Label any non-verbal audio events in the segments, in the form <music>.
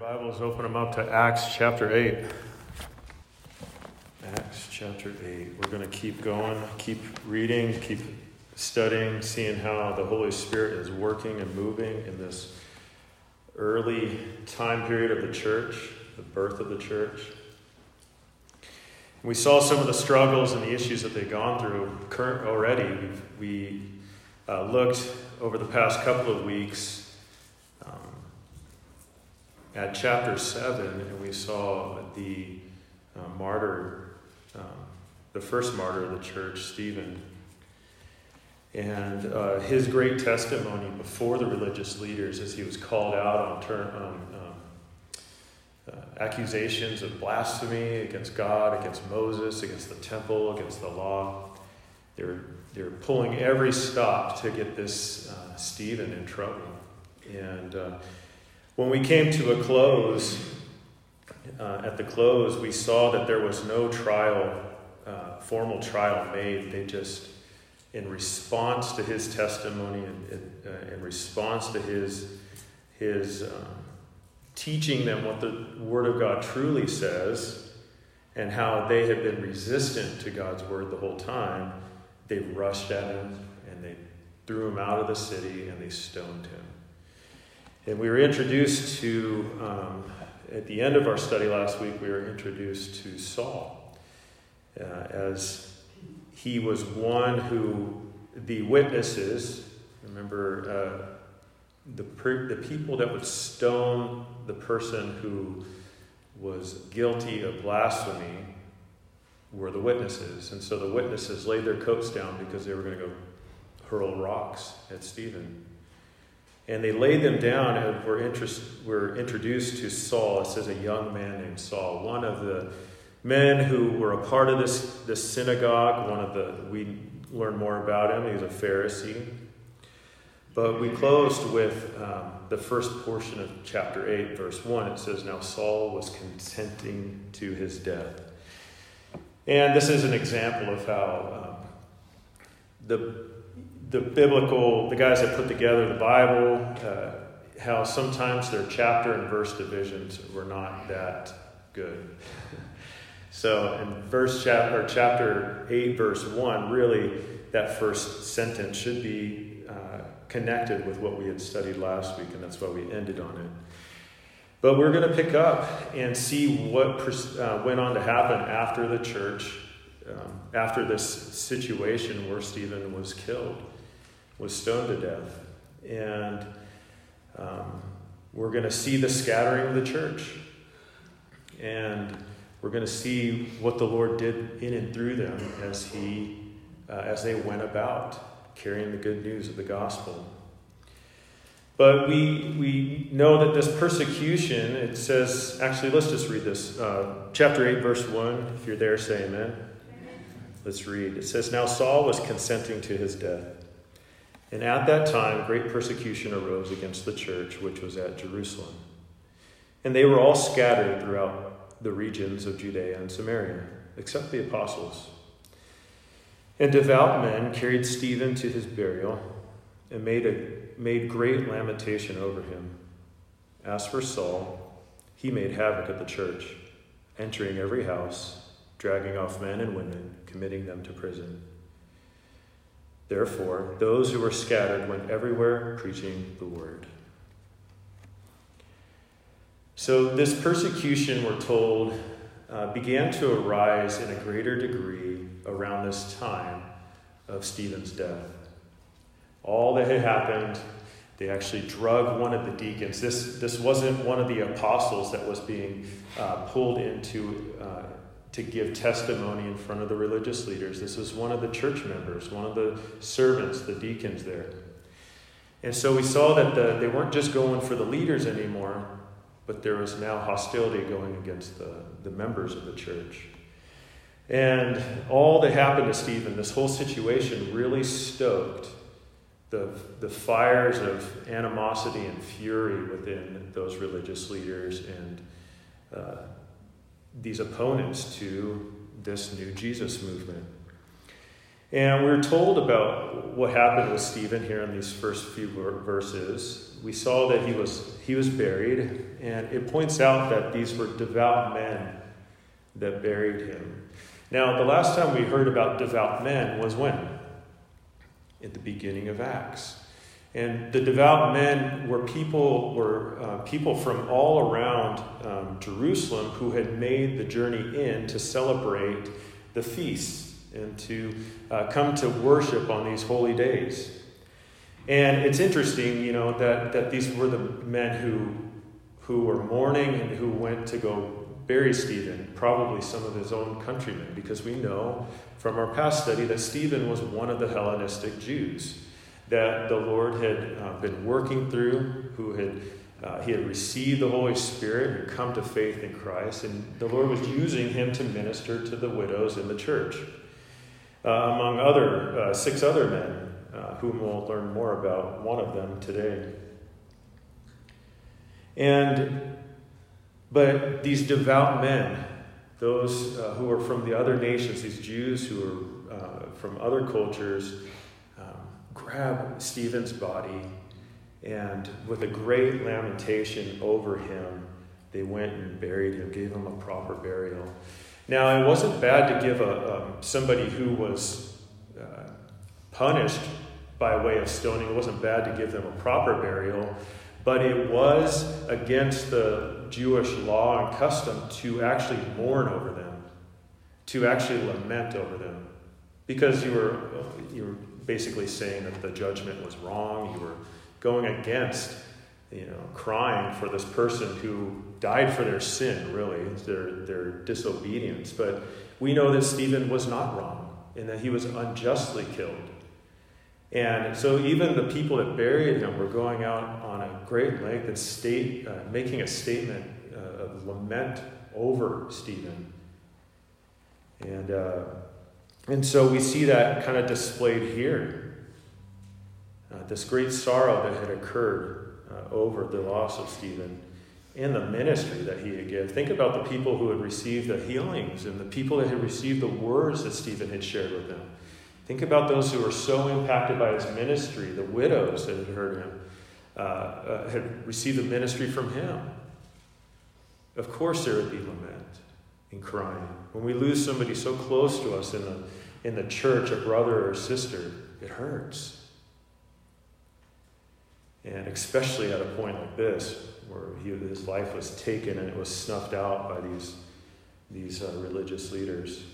Bibles, open them up to Acts chapter 8. Acts chapter 8. We're going to keep going, keep reading, keep studying, seeing how the Holy Spirit is working and moving in this early time period of the church, the birth of the church. We saw some of the struggles and the issues that they've gone through current already. We uh, looked over the past couple of weeks at chapter 7, and we saw the uh, martyr, um, the first martyr of the church, Stephen, and uh, his great testimony before the religious leaders as he was called out on, turn, on um, uh, accusations of blasphemy against God, against Moses, against the temple, against the law. They're, they're pulling every stop to get this uh, Stephen in trouble. And uh, when we came to a close, uh, at the close, we saw that there was no trial, uh, formal trial made. They just, in response to his testimony and uh, in response to his, his um, teaching them what the Word of God truly says and how they had been resistant to God's Word the whole time, they rushed at him and they threw him out of the city and they stoned him. And we were introduced to, um, at the end of our study last week, we were introduced to Saul uh, as he was one who the witnesses, remember, uh, the, per- the people that would stone the person who was guilty of blasphemy were the witnesses. And so the witnesses laid their coats down because they were going to go hurl rocks at Stephen. And they laid them down and were, interest, were introduced to Saul. It says a young man named Saul, one of the men who were a part of this, this synagogue. One of the, we learn more about him. He was a Pharisee. But we closed with um, the first portion of chapter 8, verse 1. It says, Now Saul was consenting to his death. And this is an example of how um, the the biblical, the guys that put together the Bible, uh, how sometimes their chapter and verse divisions were not that good. so in verse chapter, chapter 8, verse 1, really that first sentence should be uh, connected with what we had studied last week, and that's why we ended on it. But we're going to pick up and see what uh, went on to happen after the church, um, after this situation where Stephen was killed was stoned to death. And um, we're going to see the scattering of the church. And we're going to see what the Lord did in and through them as, he, uh, as they went about carrying the good news of the gospel. But we, we know that this persecution, it says, actually, let's just read this. Uh, chapter 8, verse 1. If you're there, say amen. amen. Let's read. It says, Now Saul was consenting to his death. And at that time, great persecution arose against the church which was at Jerusalem. And they were all scattered throughout the regions of Judea and Samaria, except the apostles. And devout men carried Stephen to his burial and made, a, made great lamentation over him. As for Saul, he made havoc at the church, entering every house, dragging off men and women, committing them to prison. Therefore, those who were scattered went everywhere preaching the word. So, this persecution, we're told, uh, began to arise in a greater degree around this time of Stephen's death. All that had happened, they actually drug one of the deacons. This, this wasn't one of the apostles that was being uh, pulled into uh, to give testimony in front of the religious leaders. This was one of the church members, one of the servants, the deacons there. And so we saw that the, they weren't just going for the leaders anymore, but there was now hostility going against the, the members of the church. And all that happened to Stephen, this whole situation really stoked the, the fires of animosity and fury within those religious leaders and uh, these opponents to this new Jesus movement. And we're told about what happened with Stephen here in these first few verses. We saw that he was, he was buried, and it points out that these were devout men that buried him. Now, the last time we heard about devout men was when? At the beginning of Acts. And the devout men were people were uh, people from all around um, Jerusalem who had made the journey in to celebrate the feasts and to uh, come to worship on these holy days. And it's interesting, you know, that, that these were the men who who were mourning and who went to go bury Stephen, probably some of his own countrymen, because we know from our past study that Stephen was one of the Hellenistic Jews that the Lord had uh, been working through, who had uh, he had received the Holy Spirit, had come to faith in Christ, and the Lord was using him to minister to the widows in the church, uh, among other uh, six other men, uh, whom we'll learn more about. One of them today, and but these devout men, those uh, who are from the other nations, these Jews who are from other cultures grab Stephen's body, and with a great lamentation over him, they went and buried him, gave him a proper burial. Now, it wasn't bad to give a, um, somebody who was uh, punished by way of stoning, it wasn't bad to give them a proper burial, but it was against the Jewish law and custom to actually mourn over them, to actually lament over them. Because you were, you were basically saying that the judgment was wrong. You were going against, you know, crying for this person who died for their sin, really, their, their disobedience. But we know that Stephen was not wrong and that he was unjustly killed. And so even the people that buried him were going out on a great length and state, uh, making a statement uh, of lament over Stephen. And uh, and so we see that kind of displayed here. Uh, this great sorrow that had occurred uh, over the loss of Stephen and the ministry that he had given. Think about the people who had received the healings and the people that had received the words that Stephen had shared with them. Think about those who were so impacted by his ministry, the widows that had heard him, uh, uh had received the ministry from him. Of course, there would be lament and crying. When we lose somebody so close to us in the, in the church, a brother or sister, it hurts. And especially at a point like this, where he, his life was taken and it was snuffed out by these, these uh, religious leaders.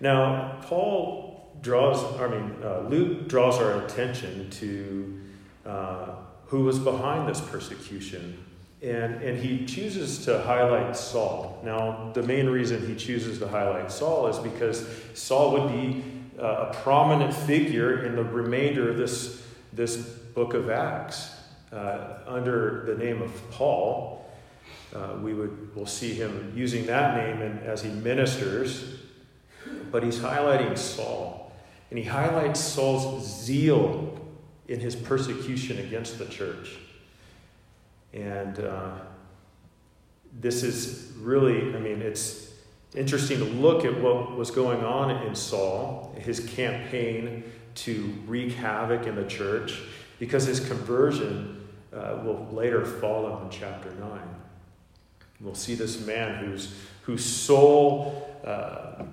Now, Paul draws, I mean, uh, Luke draws our attention to uh, who was behind this persecution and, and he chooses to highlight Saul. Now, the main reason he chooses to highlight Saul is because Saul would be uh, a prominent figure in the remainder of this, this book of Acts. Uh, under the name of Paul, uh, we would we'll see him using that name and, as he ministers, but he's highlighting Saul. And he highlights Saul's zeal in his persecution against the church. And uh, this is really, I mean, it's interesting to look at what was going on in Saul, his campaign to wreak havoc in the church, because his conversion uh, will later follow in chapter 9. We'll see this man whose, whose sole uh,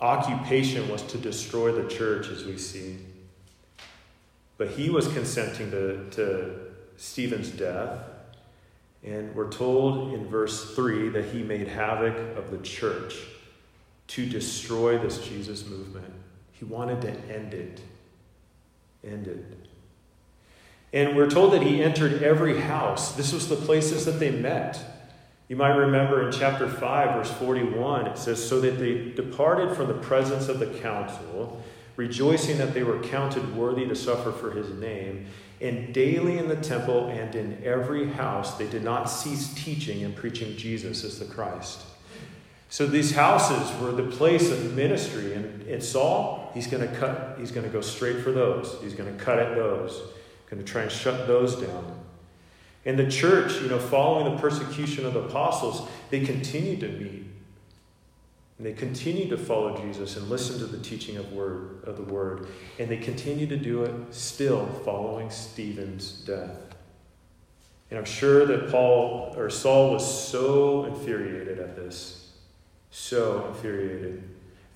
occupation was to destroy the church, as we see. But he was consenting to, to Stephen's death. And we're told in verse 3 that he made havoc of the church to destroy this Jesus movement. He wanted to end it. End it. And we're told that he entered every house. This was the places that they met. You might remember in chapter 5, verse 41, it says, So that they departed from the presence of the council, rejoicing that they were counted worthy to suffer for his name. And daily in the temple and in every house, they did not cease teaching and preaching Jesus as the Christ. So these houses were the place of ministry. And, and Saul, he's going to cut, he's going to go straight for those. He's going to cut at those, going to try and shut those down. And the church, you know, following the persecution of the apostles, they continued to meet. And they continued to follow Jesus and listen to the teaching of, word, of the word. And they continue to do it still following Stephen's death. And I'm sure that Paul or Saul was so infuriated at this. So infuriated.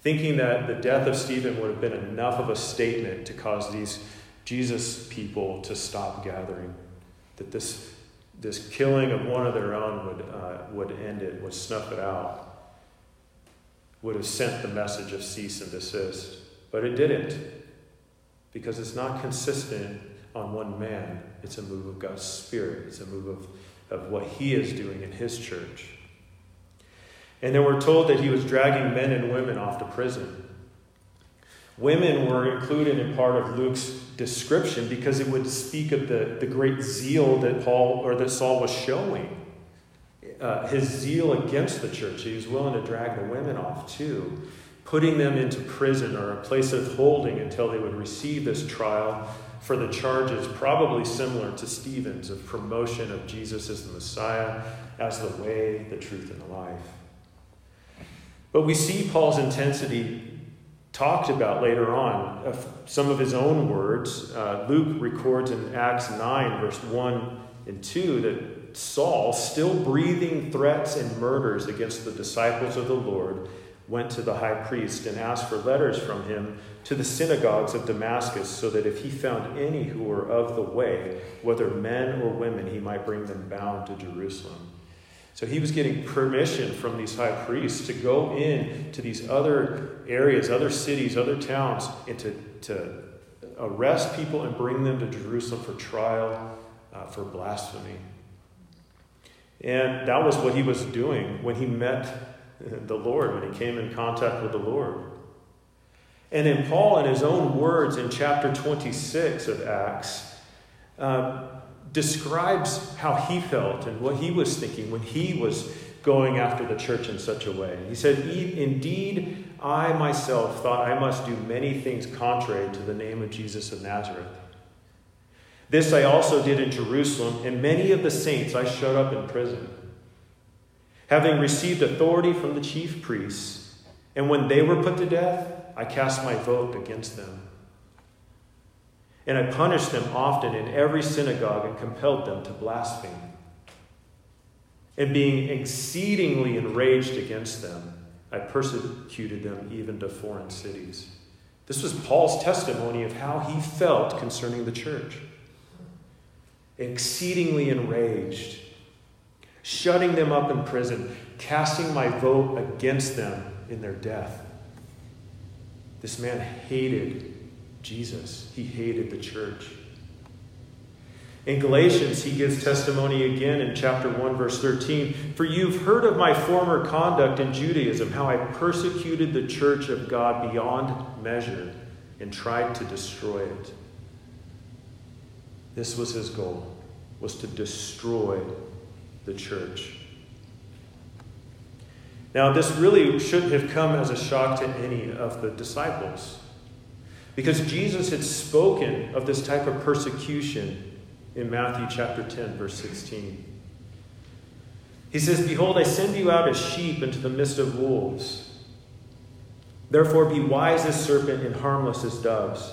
Thinking that the death of Stephen would have been enough of a statement to cause these Jesus people to stop gathering. That this, this killing of one of their own would, uh, would end it, would snuff it out would have sent the message of cease and desist. But it didn't, because it's not consistent on one man. It's a move of God's Spirit, it's a move of, of what He is doing in His church. And then we're told that He was dragging men and women off to prison. Women were included in part of Luke's description because it would speak of the, the great zeal that Paul or that Saul was showing uh, his zeal against the church. He was willing to drag the women off too, putting them into prison or a place of holding until they would receive this trial for the charges, probably similar to Stephen's, of promotion of Jesus as the Messiah, as the way, the truth, and the life. But we see Paul's intensity talked about later on. Of some of his own words, uh, Luke records in Acts 9, verse 1 and 2, that Saul, still breathing threats and murders against the disciples of the Lord, went to the high priest and asked for letters from him to the synagogues of Damascus, so that if he found any who were of the way, whether men or women, he might bring them bound to Jerusalem. So he was getting permission from these high priests to go in to these other areas, other cities, other towns, and to, to arrest people and bring them to Jerusalem for trial uh, for blasphemy. And that was what he was doing when he met the Lord, when he came in contact with the Lord. And in Paul, in his own words in chapter 26 of Acts, uh, describes how he felt and what he was thinking when he was going after the church in such a way. He said, Indeed, I myself thought I must do many things contrary to the name of Jesus of Nazareth. This I also did in Jerusalem, and many of the saints I shut up in prison. Having received authority from the chief priests, and when they were put to death, I cast my vote against them. And I punished them often in every synagogue and compelled them to blaspheme. And being exceedingly enraged against them, I persecuted them even to foreign cities. This was Paul's testimony of how he felt concerning the church exceedingly enraged, shutting them up in prison, casting my vote against them in their death. This man hated Jesus, he hated the church. In Galatians, he gives testimony again in chapter 1, verse 13. For you've heard of my former conduct in Judaism, how I persecuted the church of God beyond measure and tried to destroy it. This was his goal, was to destroy the church. Now, this really shouldn't have come as a shock to any of the disciples. Because Jesus had spoken of this type of persecution in Matthew chapter 10, verse 16. He says, Behold, I send you out as sheep into the midst of wolves. Therefore, be wise as serpent and harmless as doves.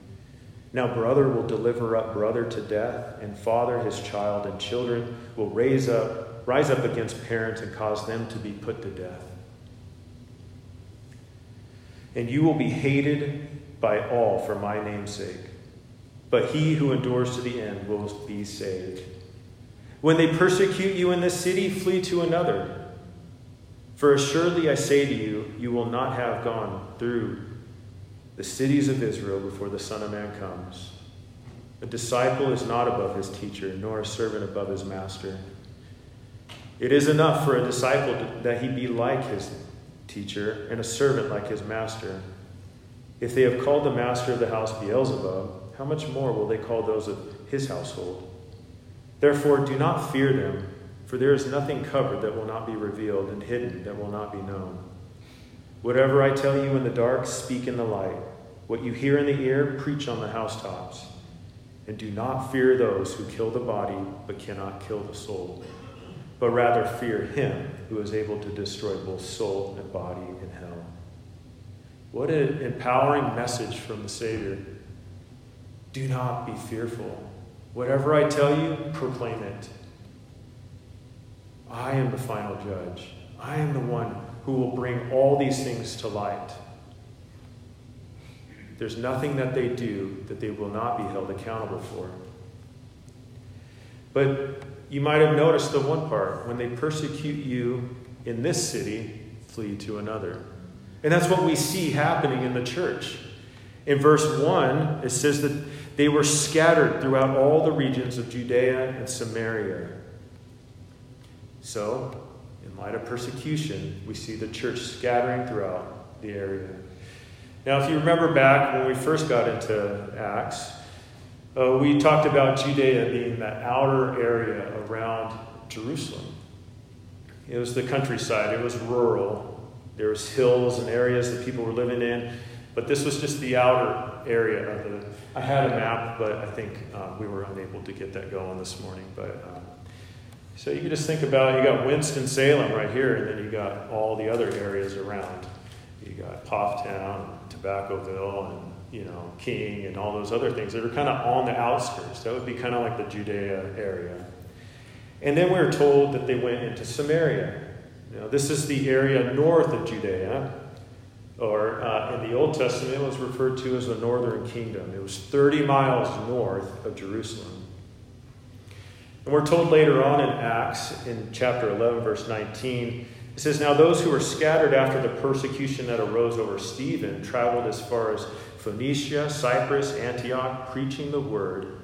Now, brother will deliver up brother to death, and father his child, and children will raise up, rise up against parents and cause them to be put to death. And you will be hated by all for my name's sake, but he who endures to the end will be saved. When they persecute you in this city, flee to another. For assuredly I say to you, you will not have gone through the cities of Israel before the Son of Man comes. A disciple is not above his teacher, nor a servant above his master. It is enough for a disciple that he be like his teacher and a servant like his master. If they have called the master of the house Beelzebub, how much more will they call those of his household? Therefore, do not fear them, for there is nothing covered that will not be revealed, and hidden that will not be known. Whatever I tell you in the dark, speak in the light. What you hear in the ear, preach on the housetops. And do not fear those who kill the body, but cannot kill the soul, but rather fear him who is able to destroy both soul and body in hell. What an empowering message from the Savior. Do not be fearful. Whatever I tell you, proclaim it. I am the final judge. I am the one who will bring all these things to light. There's nothing that they do that they will not be held accountable for. But you might have noticed the one part when they persecute you in this city, flee to another. And that's what we see happening in the church. In verse 1, it says that they were scattered throughout all the regions of Judea and Samaria. So, in light of persecution, we see the church scattering throughout the area. Now, if you remember back when we first got into Acts, uh, we talked about Judea being that outer area around Jerusalem. It was the countryside, it was rural. There was hills and areas that people were living in, but this was just the outer area of the. I had a map, but I think uh, we were unable to get that going this morning. But um, so you can just think about you got Winston Salem right here, and then you got all the other areas around. You got Town, Tobaccoville, and you know King, and all those other things that are kind of on the outskirts. That would be kind of like the Judea area. And then we are told that they went into Samaria. Now, this is the area north of Judea, or uh, in the Old Testament, it was referred to as the northern kingdom. It was 30 miles north of Jerusalem. And we're told later on in Acts, in chapter 11, verse 19, it says, Now those who were scattered after the persecution that arose over Stephen traveled as far as Phoenicia, Cyprus, Antioch, preaching the word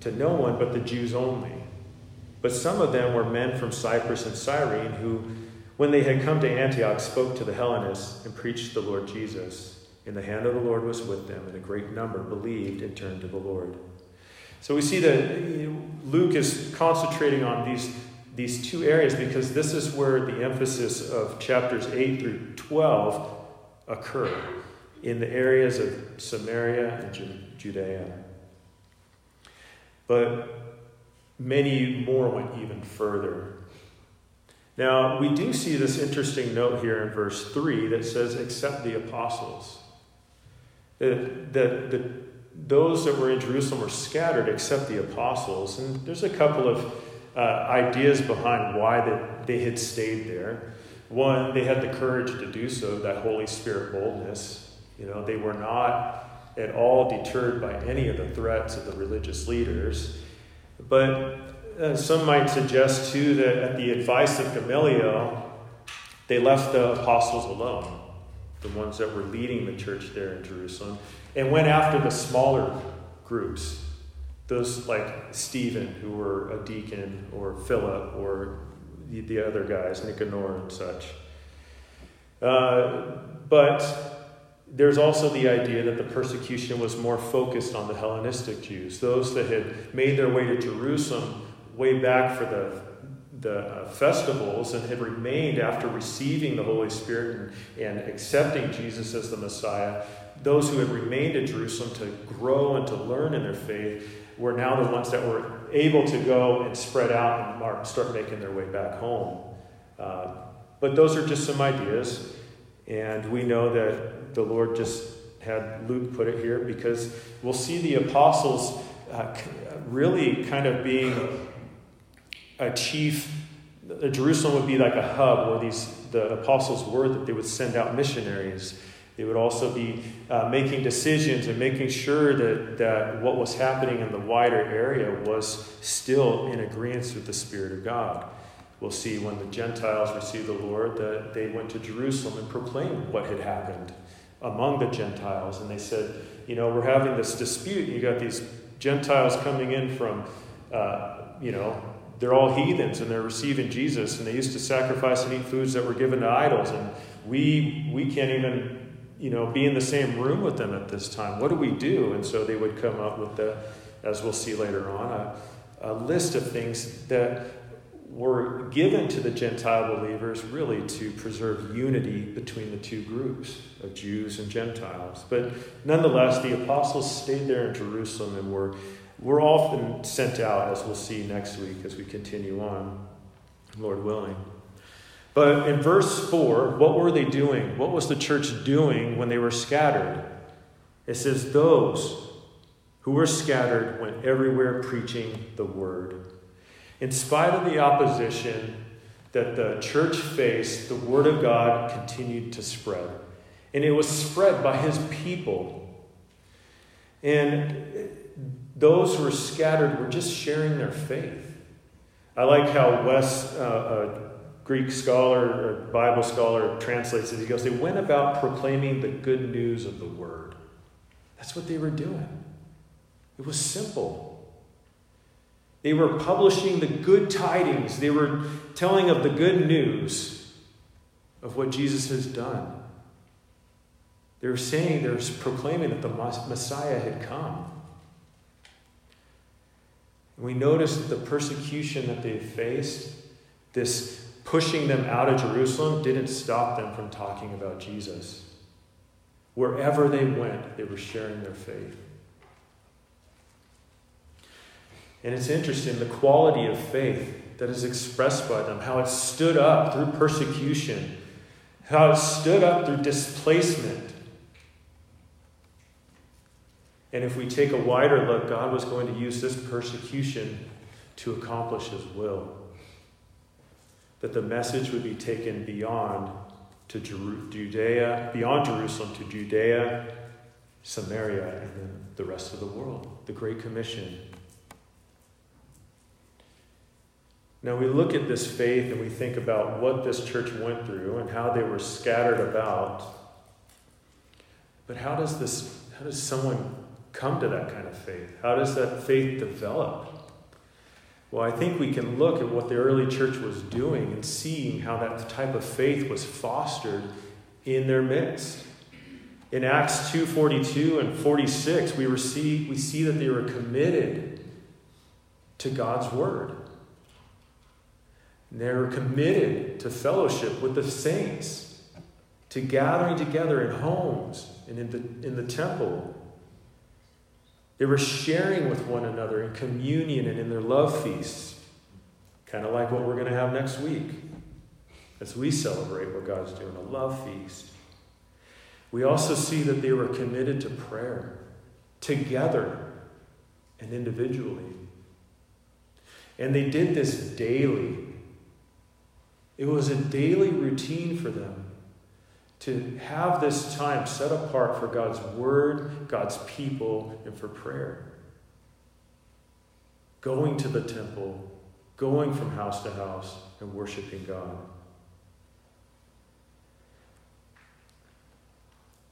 to no one but the Jews only. But some of them were men from Cyprus and Cyrene who when they had come to Antioch, spoke to the Hellenists and preached the Lord Jesus. And the hand of the Lord was with them, and a great number believed and turned to the Lord. So we see that Luke is concentrating on these, these two areas because this is where the emphasis of chapters 8 through 12 occur in the areas of Samaria and Judea. But many more went even further. Now, we do see this interesting note here in verse 3 that says, except the apostles. That, that, that those that were in Jerusalem were scattered except the apostles. And there's a couple of uh, ideas behind why that they had stayed there. One, they had the courage to do so, that Holy Spirit boldness. You know, they were not at all deterred by any of the threats of the religious leaders. But uh, some might suggest, too, that at the advice of Gamaliel, they left the apostles alone, the ones that were leading the church there in Jerusalem, and went after the smaller groups, those like Stephen, who were a deacon, or Philip, or the, the other guys, Nicanor and such. Uh, but there's also the idea that the persecution was more focused on the Hellenistic Jews, those that had made their way to Jerusalem way back for the, the uh, festivals and had remained after receiving the Holy Spirit and, and accepting Jesus as the Messiah, those who had remained in Jerusalem to grow and to learn in their faith were now the ones that were able to go and spread out and start making their way back home. Uh, but those are just some ideas, and we know that the Lord just had Luke put it here because we'll see the apostles uh, really kind of being a chief, Jerusalem would be like a hub where these the apostles were that they would send out missionaries. They would also be uh, making decisions and making sure that, that what was happening in the wider area was still in agreement with the Spirit of God. We'll see when the Gentiles received the Lord that they went to Jerusalem and proclaimed what had happened among the Gentiles. And they said, you know, we're having this dispute. You got these Gentiles coming in from, uh, you know, they're all heathens and they're receiving Jesus and they used to sacrifice and eat foods that were given to idols and we we can't even you know, be in the same room with them at this time. What do we do? And so they would come up with the, as we'll see later on, a, a list of things that were given to the Gentile believers really to preserve unity between the two groups of Jews and Gentiles. But nonetheless, the apostles stayed there in Jerusalem and were, were often sent out, as we'll see next week as we continue on, Lord willing. But in verse 4, what were they doing? What was the church doing when they were scattered? It says, Those who were scattered went everywhere preaching the word. In spite of the opposition that the church faced, the word of God continued to spread. And it was spread by his people. And those who were scattered were just sharing their faith. I like how Wuest, uh, a Greek scholar or Bible scholar, translates it. He goes, They went about proclaiming the good news of the word. That's what they were doing. It was simple. They were publishing the good tidings. They were telling of the good news of what Jesus has done. They were saying, they were proclaiming that the Messiah had come. We notice that the persecution that they faced, this pushing them out of Jerusalem, didn't stop them from talking about Jesus. Wherever they went, they were sharing their faith. And it's interesting the quality of faith that is expressed by them, how it stood up through persecution, how it stood up through displacement. And if we take a wider look, God was going to use this persecution to accomplish his will. That the message would be taken beyond to Judea, beyond Jerusalem to Judea, Samaria, and then the rest of the world. The Great Commission Now we look at this faith and we think about what this church went through and how they were scattered about. But how does this how does someone come to that kind of faith? How does that faith develop? Well, I think we can look at what the early church was doing and seeing how that type of faith was fostered in their midst. In Acts 2:42 and 46, we, receive, we see that they were committed to God's word. And they were committed to fellowship with the saints, to gathering together in homes and in the, in the temple. They were sharing with one another in communion and in their love feasts, kind of like what we're going to have next week as we celebrate what God's doing a love feast. We also see that they were committed to prayer together and individually. And they did this daily it was a daily routine for them to have this time set apart for God's word, God's people, and for prayer. Going to the temple, going from house to house, and worshiping God.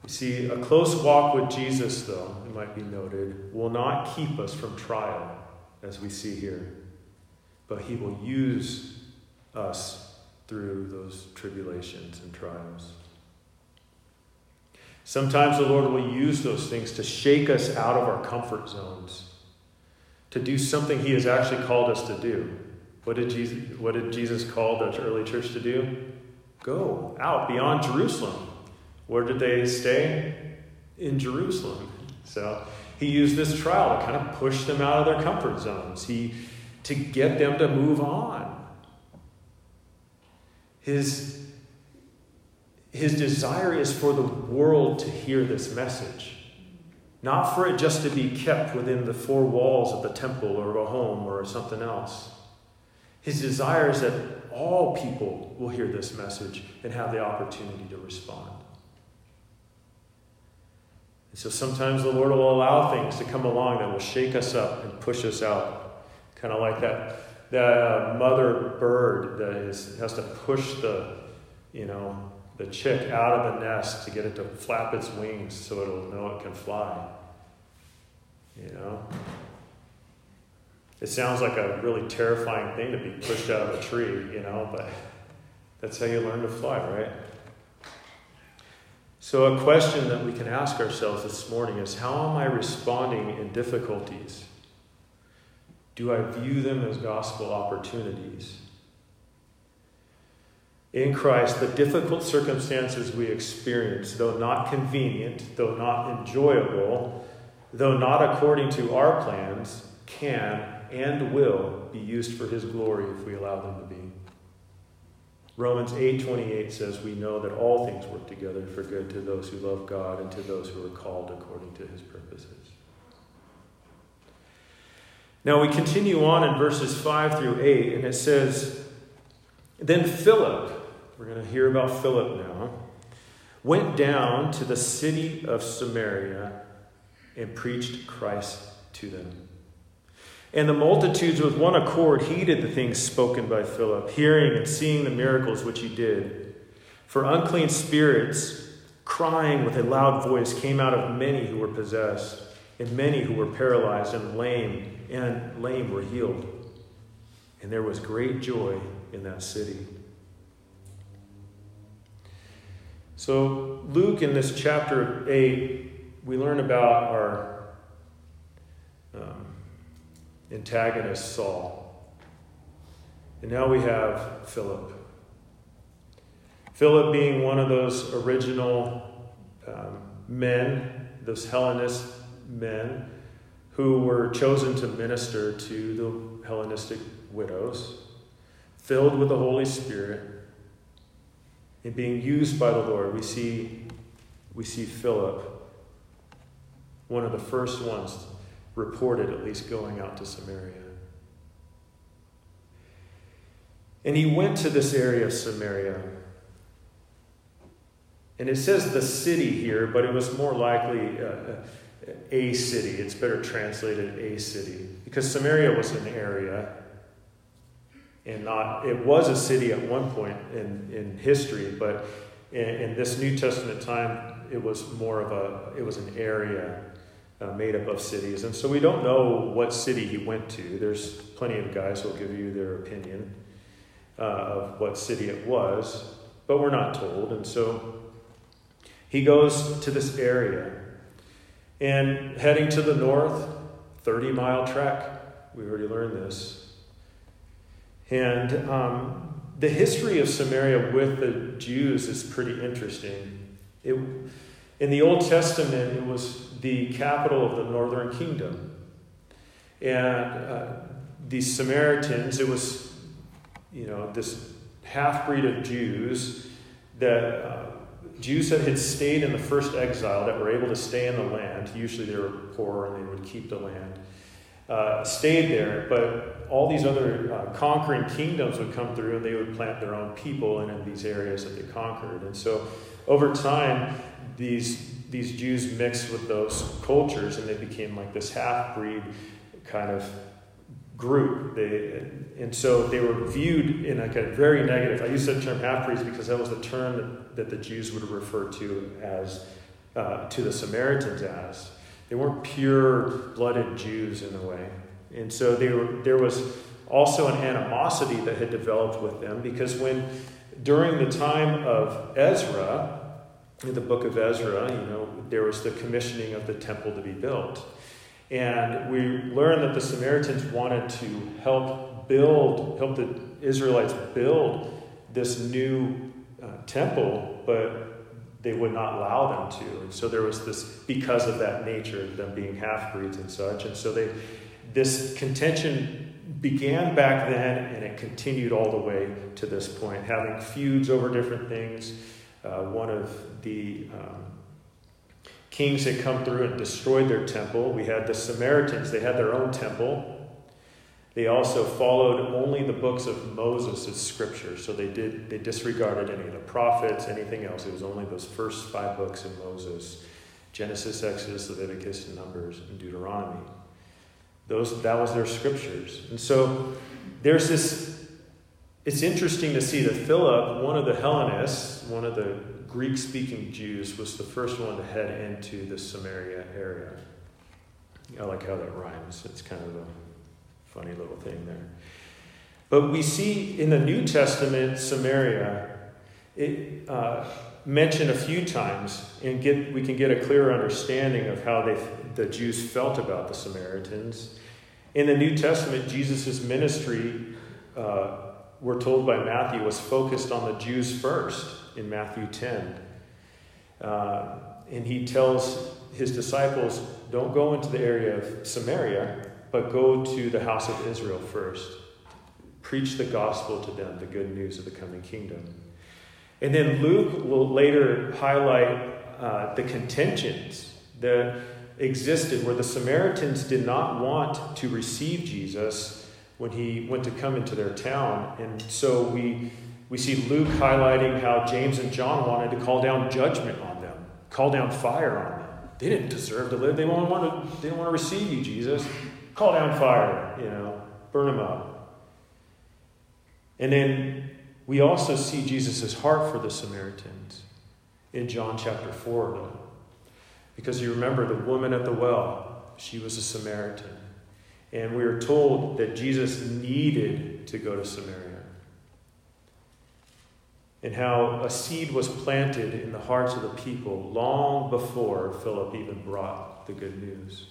You see, a close walk with Jesus, though, it might be noted, will not keep us from trial, as we see here, but He will use us through those tribulations and trials. Sometimes the Lord will use those things to shake us out of our comfort zones, to do something He has actually called us to do. What did Jesus, what did Jesus call the early church to do? Go out beyond Jerusalem. Where did they stay? In Jerusalem. So he used this trial to kind of push them out of their comfort zones. He to get them to move on. His, his desire is for the world to hear this message, not for it just to be kept within the four walls of the temple or a home or something else. His desire is that all people will hear this message and have the opportunity to respond. And so sometimes the Lord will allow things to come along that will shake us up and push us out, kind of like that that uh, mother bird that is, has to push the, you know, the chick out of the nest to get it to flap its wings so it'll know it can fly. You know? It sounds like a really terrifying thing to be pushed out of a tree, you know, but that's how you learn to fly, right? So, a question that we can ask ourselves this morning is how am I responding in difficulties? Do I view them as gospel opportunities? In Christ, the difficult circumstances we experience, though not convenient, though not enjoyable, though not according to our plans, can and will be used for His glory if we allow them to be. Romans 8:28 says we know that all things work together for good to those who love God and to those who are called according to his purposes. Now we continue on in verses 5 through 8 and it says then Philip, we're going to hear about Philip now, went down to the city of Samaria and preached Christ to them. And the multitudes with one accord heeded the things spoken by Philip, hearing and seeing the miracles which he did. For unclean spirits, crying with a loud voice, came out of many who were possessed, and many who were paralyzed and lame, and lame were healed. And there was great joy in that city. So, Luke, in this chapter 8, we learn about our um, antagonist Saul. And now we have Philip. Philip being one of those original um, men, those Hellenist men, who were chosen to minister to the Hellenistic widows, filled with the Holy Spirit, and being used by the Lord. We see, we see Philip, one of the first ones reported at least going out to Samaria. And he went to this area of Samaria. And it says the city here, but it was more likely uh, uh, a city. It's better translated a city. Because Samaria was an area and not, it was a city at one point in, in history, but in, in this New Testament time, it was more of a, it was an area uh, made up of cities. And so we don't know what city he went to. There's plenty of guys who will give you their opinion uh, of what city it was, but we're not told. And so he goes to this area. And heading to the north, 30 mile trek. We already learned this. And um, the history of Samaria with the Jews is pretty interesting. It, in the Old Testament, it was the capital of the northern kingdom. And uh, these Samaritans, it was, you know, this half breed of Jews that uh, Jews that had stayed in the first exile, that were able to stay in the land. Usually they were poor and they would keep the land. Uh, stayed there, but all these other uh, conquering kingdoms would come through and they would plant their own people in, in these areas that they conquered. And so over time, these these Jews mixed with those cultures and they became like this half breed kind of group. They, and so they were viewed in like a very negative. I use the term half breeds because that was the term that, that the Jews would refer to as uh, to the Samaritans as. They weren't pure blooded Jews in a way. And so were, there was also an animosity that had developed with them because when during the time of Ezra, in the book of Ezra, you know, there was the commissioning of the temple to be built. And we learn that the Samaritans wanted to help build, help the Israelites build this new uh, temple, but they would not allow them to. And so there was this, because of that nature, of them being half breeds and such. And so they, this contention began back then and it continued all the way to this point, having feuds over different things. Uh, one of the um, kings had come through and destroyed their temple. We had the Samaritans, they had their own temple. They also followed only the books of Moses as scripture. So they did they disregarded any of the prophets, anything else. It was only those first five books of Moses. Genesis, Exodus, Leviticus, Numbers, and Deuteronomy. Those that was their scriptures. And so there's this it's interesting to see that Philip, one of the Hellenists, one of the Greek speaking Jews, was the first one to head into the Samaria area. I like how that rhymes. It's kind of a funny little thing there. But we see in the New Testament, Samaria, it, uh, mentioned a few times, and get, we can get a clearer understanding of how they, the Jews felt about the Samaritans. In the New Testament, Jesus' ministry, uh, we're told by Matthew, was focused on the Jews first in Matthew 10. Uh, and he tells his disciples, don't go into the area of Samaria, but go to the house of Israel first. Preach the gospel to them, the good news of the coming kingdom. And then Luke will later highlight uh, the contentions that existed where the Samaritans did not want to receive Jesus when he went to come into their town. And so we, we see Luke highlighting how James and John wanted to call down judgment on them, call down fire on them. They didn't deserve to live. They didn't want to, they didn't want to receive you, Jesus. Call down fire, you know, burn them up. And then we also see Jesus' heart for the Samaritans in John chapter 4. Because you remember the woman at the well, she was a Samaritan. And we are told that Jesus needed to go to Samaria. And how a seed was planted in the hearts of the people long before Philip even brought the good news.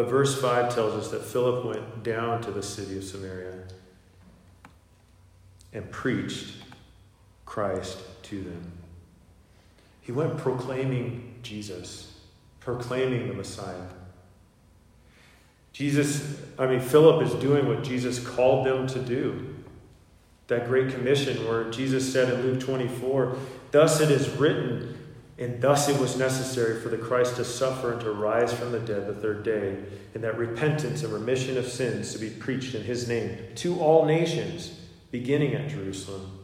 But verse 5 tells us that Philip went down to the city of Samaria and preached Christ to them. He went proclaiming Jesus, proclaiming the Messiah. Jesus, I mean, Philip is doing what Jesus called them to do. That great commission where Jesus said in Luke 24, Thus it is written, and thus it was necessary for the Christ to suffer and to rise from the dead the third day, and that repentance and remission of sins to be preached in his name to all nations, beginning at Jerusalem.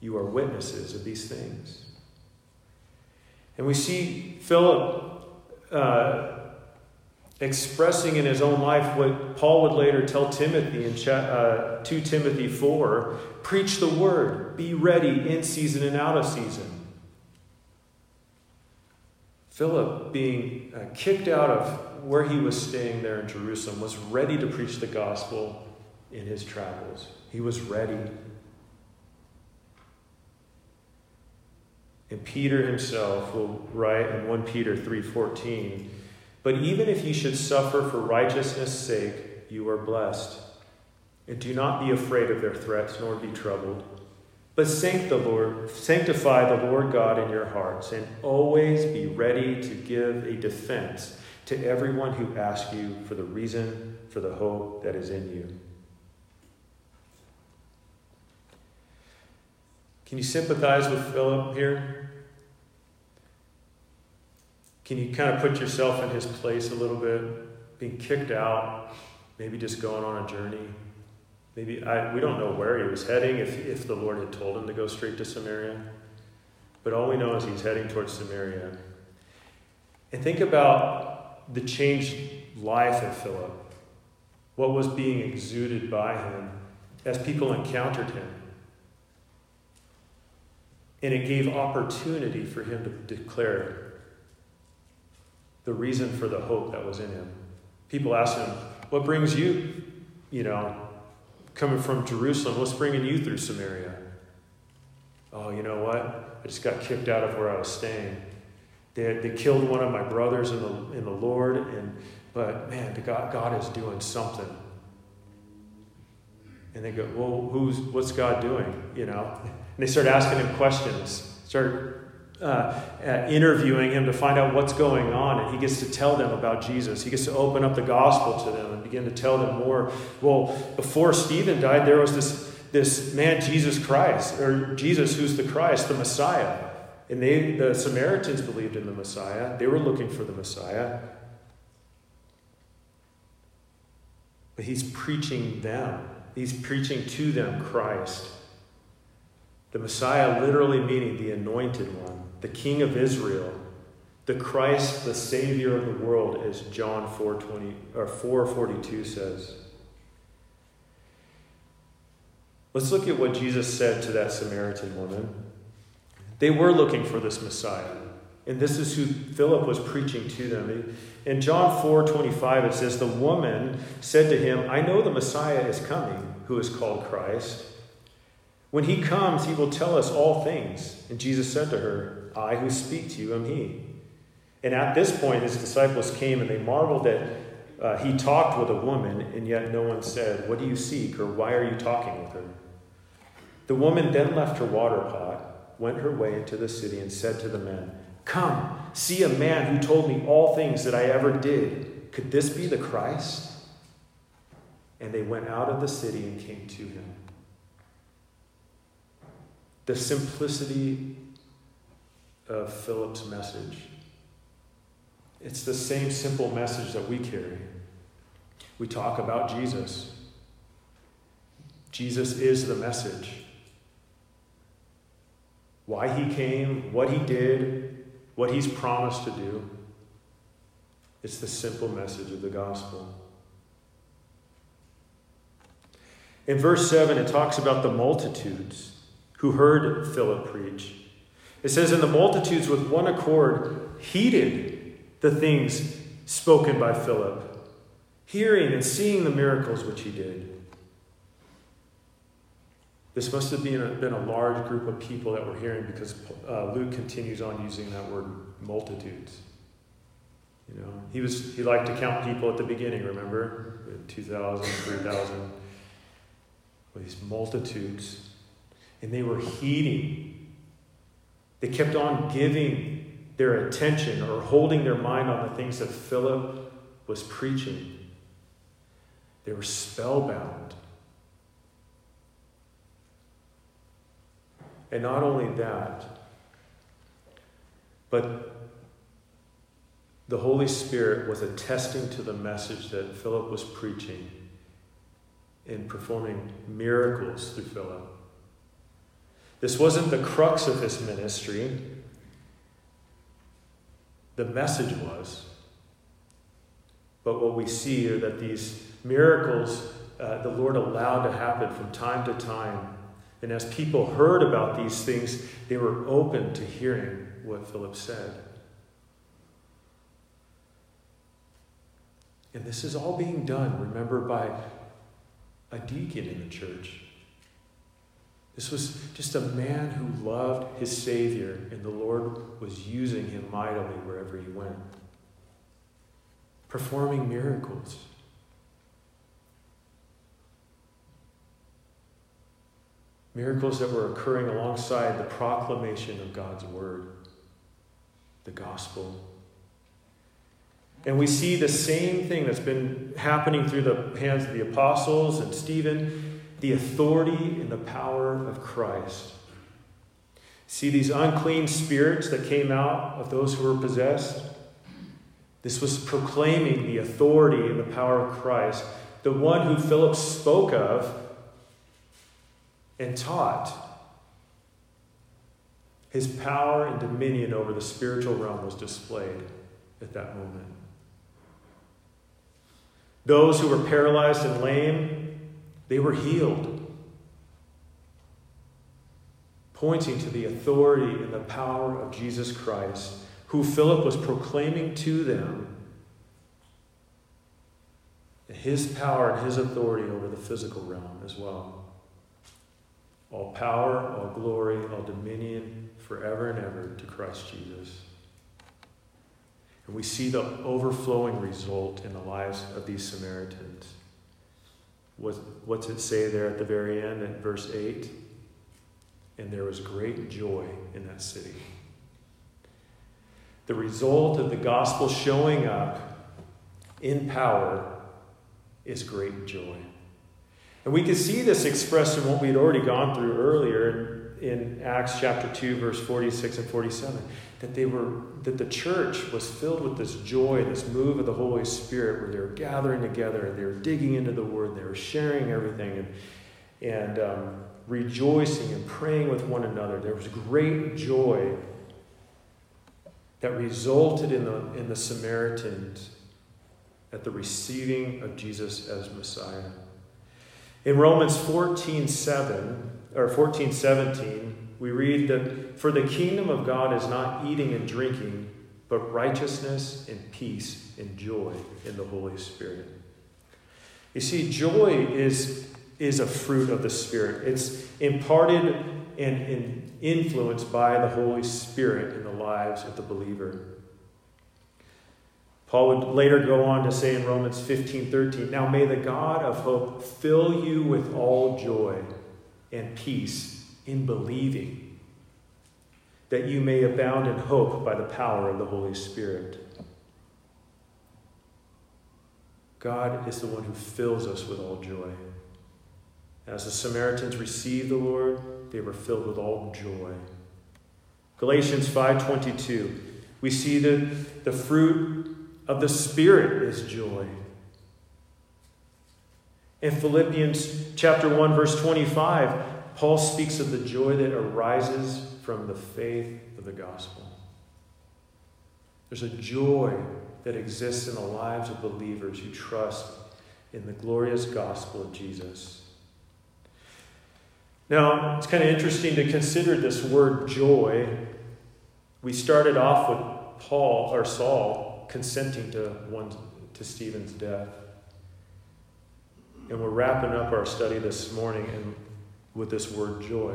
You are witnesses of these things. And we see Philip uh, expressing in his own life what Paul would later tell Timothy in uh, 2 Timothy 4 preach the word, be ready in season and out of season. Philip, being uh, kicked out of where he was staying there in Jerusalem, was ready to preach the gospel in his travels. He was ready. And Peter himself will write in 1 Peter 3:14, "But even if you should suffer for righteousness' sake, you are blessed. And do not be afraid of their threats, nor be troubled." But sanctify the Lord God in your hearts, and always be ready to give a defense to everyone who asks you for the reason for the hope that is in you. Can you sympathize with Philip here? Can you kind of put yourself in his place a little bit? Being kicked out, maybe just going on a journey. Maybe I, we don't know where he was heading, if, if the Lord had told him to go straight to Samaria. But all we know is he's heading towards Samaria. And think about the changed life of Philip, what was being exuded by him as people encountered him. And it gave opportunity for him to declare the reason for the hope that was in him. People asked him, What brings you, you know, coming from Jerusalem, what's bringing you through Samaria? Oh, you know what? I just got kicked out of where I was staying. They, they killed one of my brothers in the, in the Lord, and but man, God, God is doing something. And they go, well, who's what's God doing? You know? <laughs> And they start asking him questions, start uh, uh, interviewing him to find out what's going on, and he gets to tell them about Jesus. He gets to open up the gospel to them and begin to tell them more. Well, before Stephen died, there was this, this man, Jesus Christ, or Jesus who's the Christ, the Messiah. And they, the Samaritans believed in the Messiah. They were looking for the Messiah. But he's preaching them, he's preaching to them Christ. The Messiah literally meaning the anointed one the King of Israel, the Christ, the Savior of the world, as John 4:20 or 4:42 says. Let's look at what Jesus said to that Samaritan woman. They were looking for this Messiah. And this is who Philip was preaching to them. In John 4:25 it says the woman said to him, "I know the Messiah is coming, who is called Christ. When he comes, he will tell us all things. And Jesus said to her, I who speak to you am he. And at this point, his disciples came and they marveled that uh, he talked with a woman, and yet no one said, What do you seek? or Why are you talking with her? The woman then left her water pot, went her way into the city, and said to the men, Come, see a man who told me all things that I ever did. Could this be the Christ? And they went out of the city and came to him. The simplicity of Philip's message. It's the same simple message that we carry. We talk about Jesus. Jesus is the message. Why he came, what he did, what he's promised to do. It's the simple message of the gospel. In verse 7, it talks about the multitudes who heard Philip preach. It says, And the multitudes with one accord heeded the things spoken by Philip, hearing and seeing the miracles which he did. This must have been a, been a large group of people that were hearing because uh, Luke continues on using that word multitudes. You know, he was he liked to count people at the beginning, remember? 2,000, 3,000. These multitudes. And they were heeding. They kept on giving their attention or holding their mind on the things that Philip was preaching. They were spellbound. And not only that, but the Holy Spirit was attesting to the message that Philip was preaching in performing miracles through Philip. This wasn't the crux of his ministry. The message was. But what we see are that these miracles uh, the Lord allowed to happen from time to time and as people heard about these things, they were open to hearing what Philip said. And this is all being done, remember, by a deacon in the church. This was just a man who loved his Savior, and the Lord was using him mightily wherever he went, performing miracles. Miracles that were occurring alongside the proclamation of God's word, the gospel. And we see the same thing that's been happening through the hands of the apostles and Stephen the authority and the power of Christ. See these unclean spirits that came out of those who were possessed? This was proclaiming the authority and the power of Christ, the one who Philip spoke of and taught. His power and dominion over the spiritual realm was displayed at that moment. Those who were paralyzed and lame, they were healed, pointing to the authority and the power of Jesus Christ, who Philip was proclaiming to them his power and his authority over the physical realm as well all power, all glory, all dominion forever and ever to Christ Jesus. And we see the overflowing result in the lives of these Samaritans. What's it say there at the very end at verse 8? And there was great joy in that city. The result of the gospel showing up in power is great joy. And we can see this expressed in what we had already gone through earlier in Acts chapter 2, verse 46 and 47. That they were that the church was filled with this joy, this move of the Holy Spirit, where they were gathering together and they were digging into the word, they were sharing everything and, and um, rejoicing and praying with one another. There was great joy that resulted in the, in the Samaritans at the receiving of Jesus as Messiah. In Romans 14 7, or 14 17, we read that for the kingdom of God is not eating and drinking, but righteousness and peace and joy in the Holy Spirit. You see, joy is is a fruit of the Spirit. It's imparted and, and influenced by the Holy Spirit in the lives of the believer. Paul would later go on to say in Romans 15 13, Now may the God of hope fill you with all joy and peace in believing, that you may abound in hope by the power of the Holy Spirit. God is the one who fills us with all joy. As the Samaritans received the Lord, they were filled with all joy. Galatians 5:22. We see that the fruit of the Spirit is joy. In Philippians chapter 1 verse 25, Paul speaks of the joy that arises from the faith of the gospel. There's a joy that exists in the lives of believers who trust in the glorious gospel of Jesus. Now, it's kind of interesting to consider this word joy. We started off with Paul or Saul consenting to one to Stephen's death. And we're wrapping up our study this morning and with this word joy.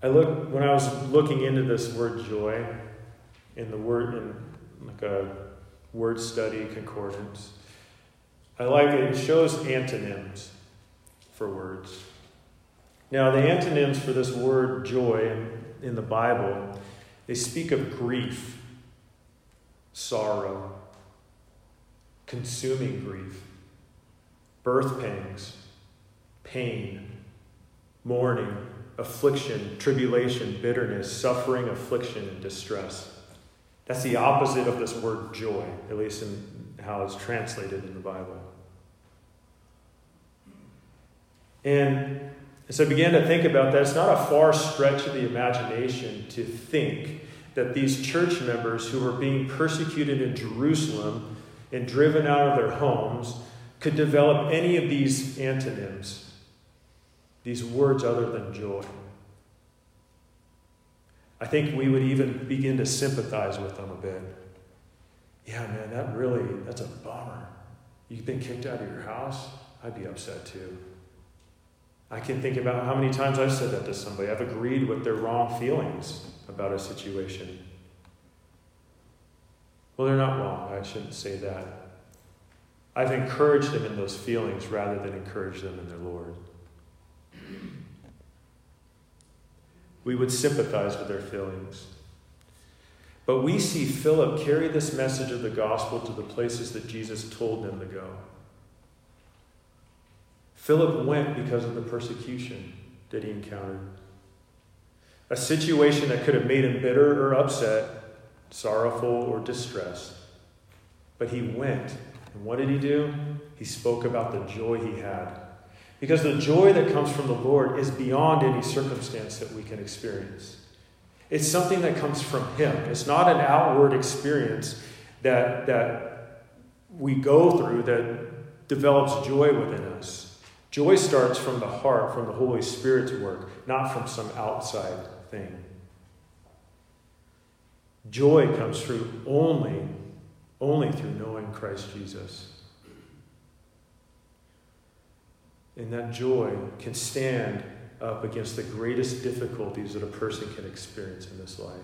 I look when I was looking into this word joy in the word in like a word study concordance. I like it, it shows antonyms for words. Now the antonyms for this word joy in, in the Bible, they speak of grief, sorrow, consuming grief, birth pangs, pain, mourning, affliction, tribulation, bitterness, suffering, affliction, and distress. That's the opposite of this word joy, at least in how it's translated in the Bible. And as I began to think about that, it's not a far stretch of the imagination to think that these church members who were being persecuted in Jerusalem and driven out of their homes could develop any of these antonyms these words other than joy. I think we would even begin to sympathize with them a bit. Yeah, man, that really, that's a bummer. You've been kicked out of your house? I'd be upset too. I can think about how many times I've said that to somebody. I've agreed with their wrong feelings about a situation. Well, they're not wrong. I shouldn't say that. I've encouraged them in those feelings rather than encourage them in their Lord. we would sympathize with their feelings. But we see Philip carry this message of the gospel to the places that Jesus told them to go. Philip went because of the persecution that he encountered. A situation that could have made him bitter or upset, sorrowful or distressed. But he went. And what did he do? He spoke about the joy he had because the joy that comes from the Lord is beyond any circumstance that we can experience. It's something that comes from Him. It's not an outward experience that, that we go through that develops joy within us. Joy starts from the heart, from the Holy Spirit's work, not from some outside thing. Joy comes through only, only through knowing Christ Jesus. And that joy can stand up against the greatest difficulties that a person can experience in this life.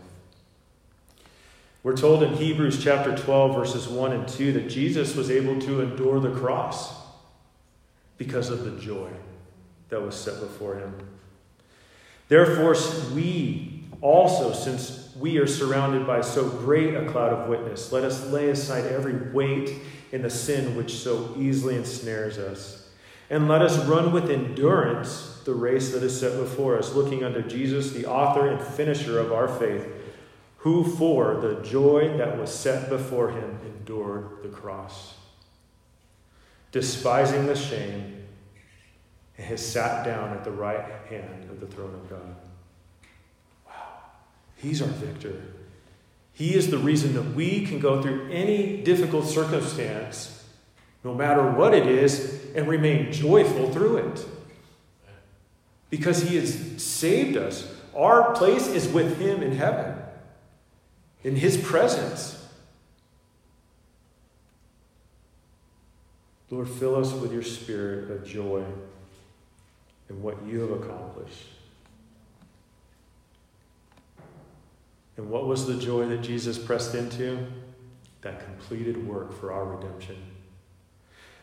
We're told in Hebrews chapter 12, verses 1 and 2, that Jesus was able to endure the cross because of the joy that was set before him. Therefore, we also, since we are surrounded by so great a cloud of witness, let us lay aside every weight and the sin which so easily ensnares us and let us run with endurance the race that is set before us, looking unto Jesus, the author and finisher of our faith, who for the joy that was set before him endured the cross, despising the shame, and has sat down at the right hand of the throne of God. He's our victor. He is the reason that we can go through any difficult circumstance no matter what it is, and remain joyful through it. Because He has saved us. Our place is with Him in heaven, in His presence. Lord, fill us with your spirit of joy in what you have accomplished. And what was the joy that Jesus pressed into? That completed work for our redemption.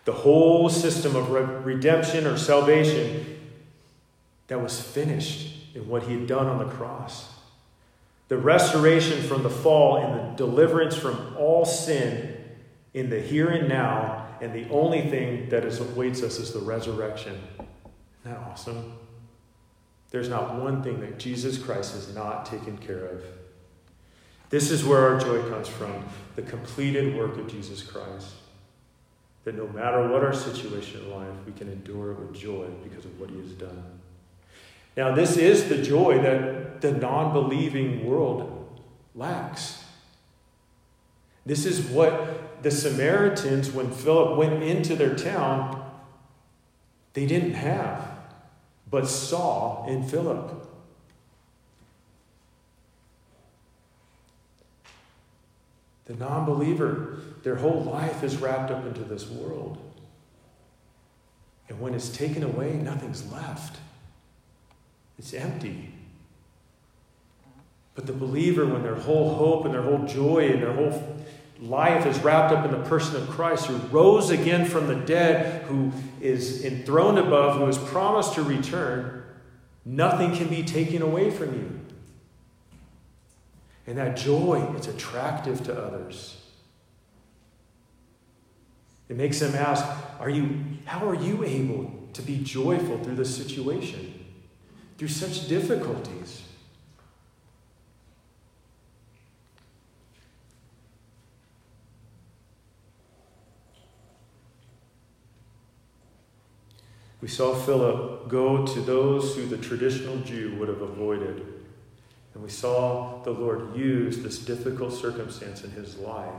The whole system of re- redemption or salvation that was finished in what he had done on the cross. The restoration from the fall and the deliverance from all sin in the here and now, and the only thing that is, awaits us is the resurrection. Isn't that awesome? There's not one thing that Jesus Christ has not taken care of. This is where our joy comes from the completed work of Jesus Christ. That no matter what our situation in life, we can endure it with joy because of what he has done. Now, this is the joy that the non believing world lacks. This is what the Samaritans, when Philip went into their town, they didn't have, but saw in Philip. The non believer, their whole life is wrapped up into this world. And when it's taken away, nothing's left, it's empty. But the believer, when their whole hope and their whole joy and their whole life is wrapped up in the person of Christ, who rose again from the dead, who is enthroned above, who has promised to return, nothing can be taken away from you. And that joy is attractive to others. It makes them ask, are you, how are you able to be joyful through this situation? Through such difficulties? We saw Philip go to those who the traditional Jew would have avoided and we saw the Lord use this difficult circumstance in his life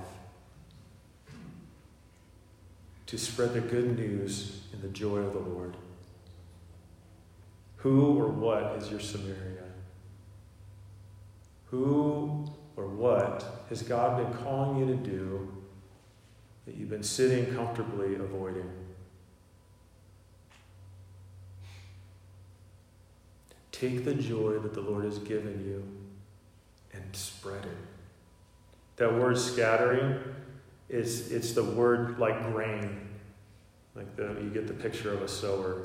to spread the good news in the joy of the Lord. Who or what is your Samaria? Who or what has God been calling you to do that you've been sitting comfortably avoiding? Take the joy that the Lord has given you and spread it. That word scattering is it's the word like grain. Like the, you get the picture of a sower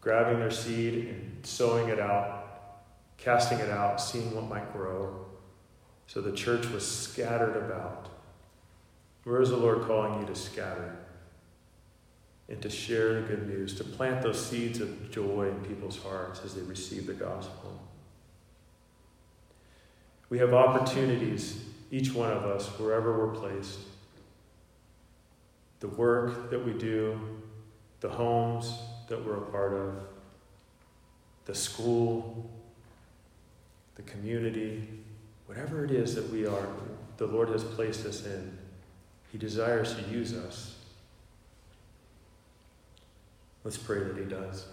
grabbing their seed and sowing it out, casting it out, seeing what might grow. So the church was scattered about. Where is the Lord calling you to scatter? And to share the good news, to plant those seeds of joy in people's hearts as they receive the gospel. We have opportunities, each one of us, wherever we're placed. The work that we do, the homes that we're a part of, the school, the community, whatever it is that we are, the Lord has placed us in, He desires to use us. Let's pray that He does.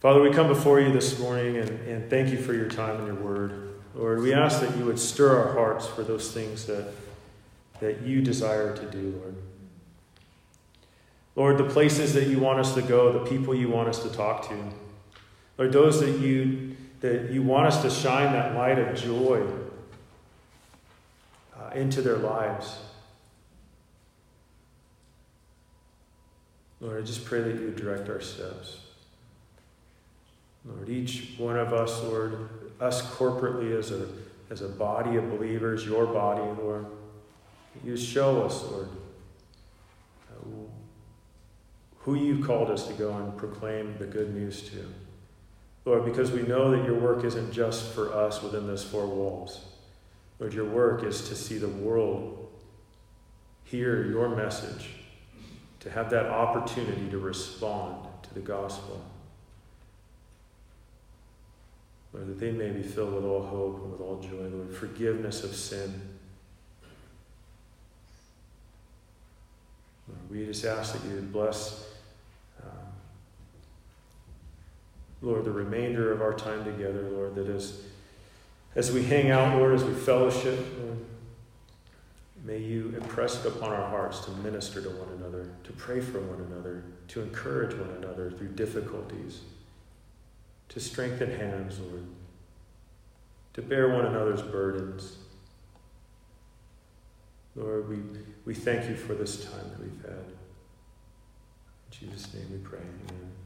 Father, we come before you this morning and, and thank you for your time and your word. Lord, we ask that you would stir our hearts for those things that, that you desire to do, Lord. Lord, the places that you want us to go, the people you want us to talk to, Lord, those that you, that you want us to shine that light of joy uh, into their lives. Lord, I just pray that you direct our steps. Lord, each one of us, Lord, us corporately as a, as a body of believers, your body, Lord, you show us, Lord, uh, who you've called us to go and proclaim the good news to. Lord, because we know that your work isn't just for us within those four walls. Lord, your work is to see the world hear your message to have that opportunity to respond to the gospel. Lord, that they may be filled with all hope and with all joy, Lord, forgiveness of sin. Lord, we just ask that you would bless, um, Lord, the remainder of our time together, Lord, that as, as we hang out, Lord, as we fellowship, Lord, May you impress it upon our hearts to minister to one another, to pray for one another, to encourage one another through difficulties, to strengthen hands, Lord, to bear one another's burdens. Lord, we, we thank you for this time that we've had. In Jesus' name we pray. Amen.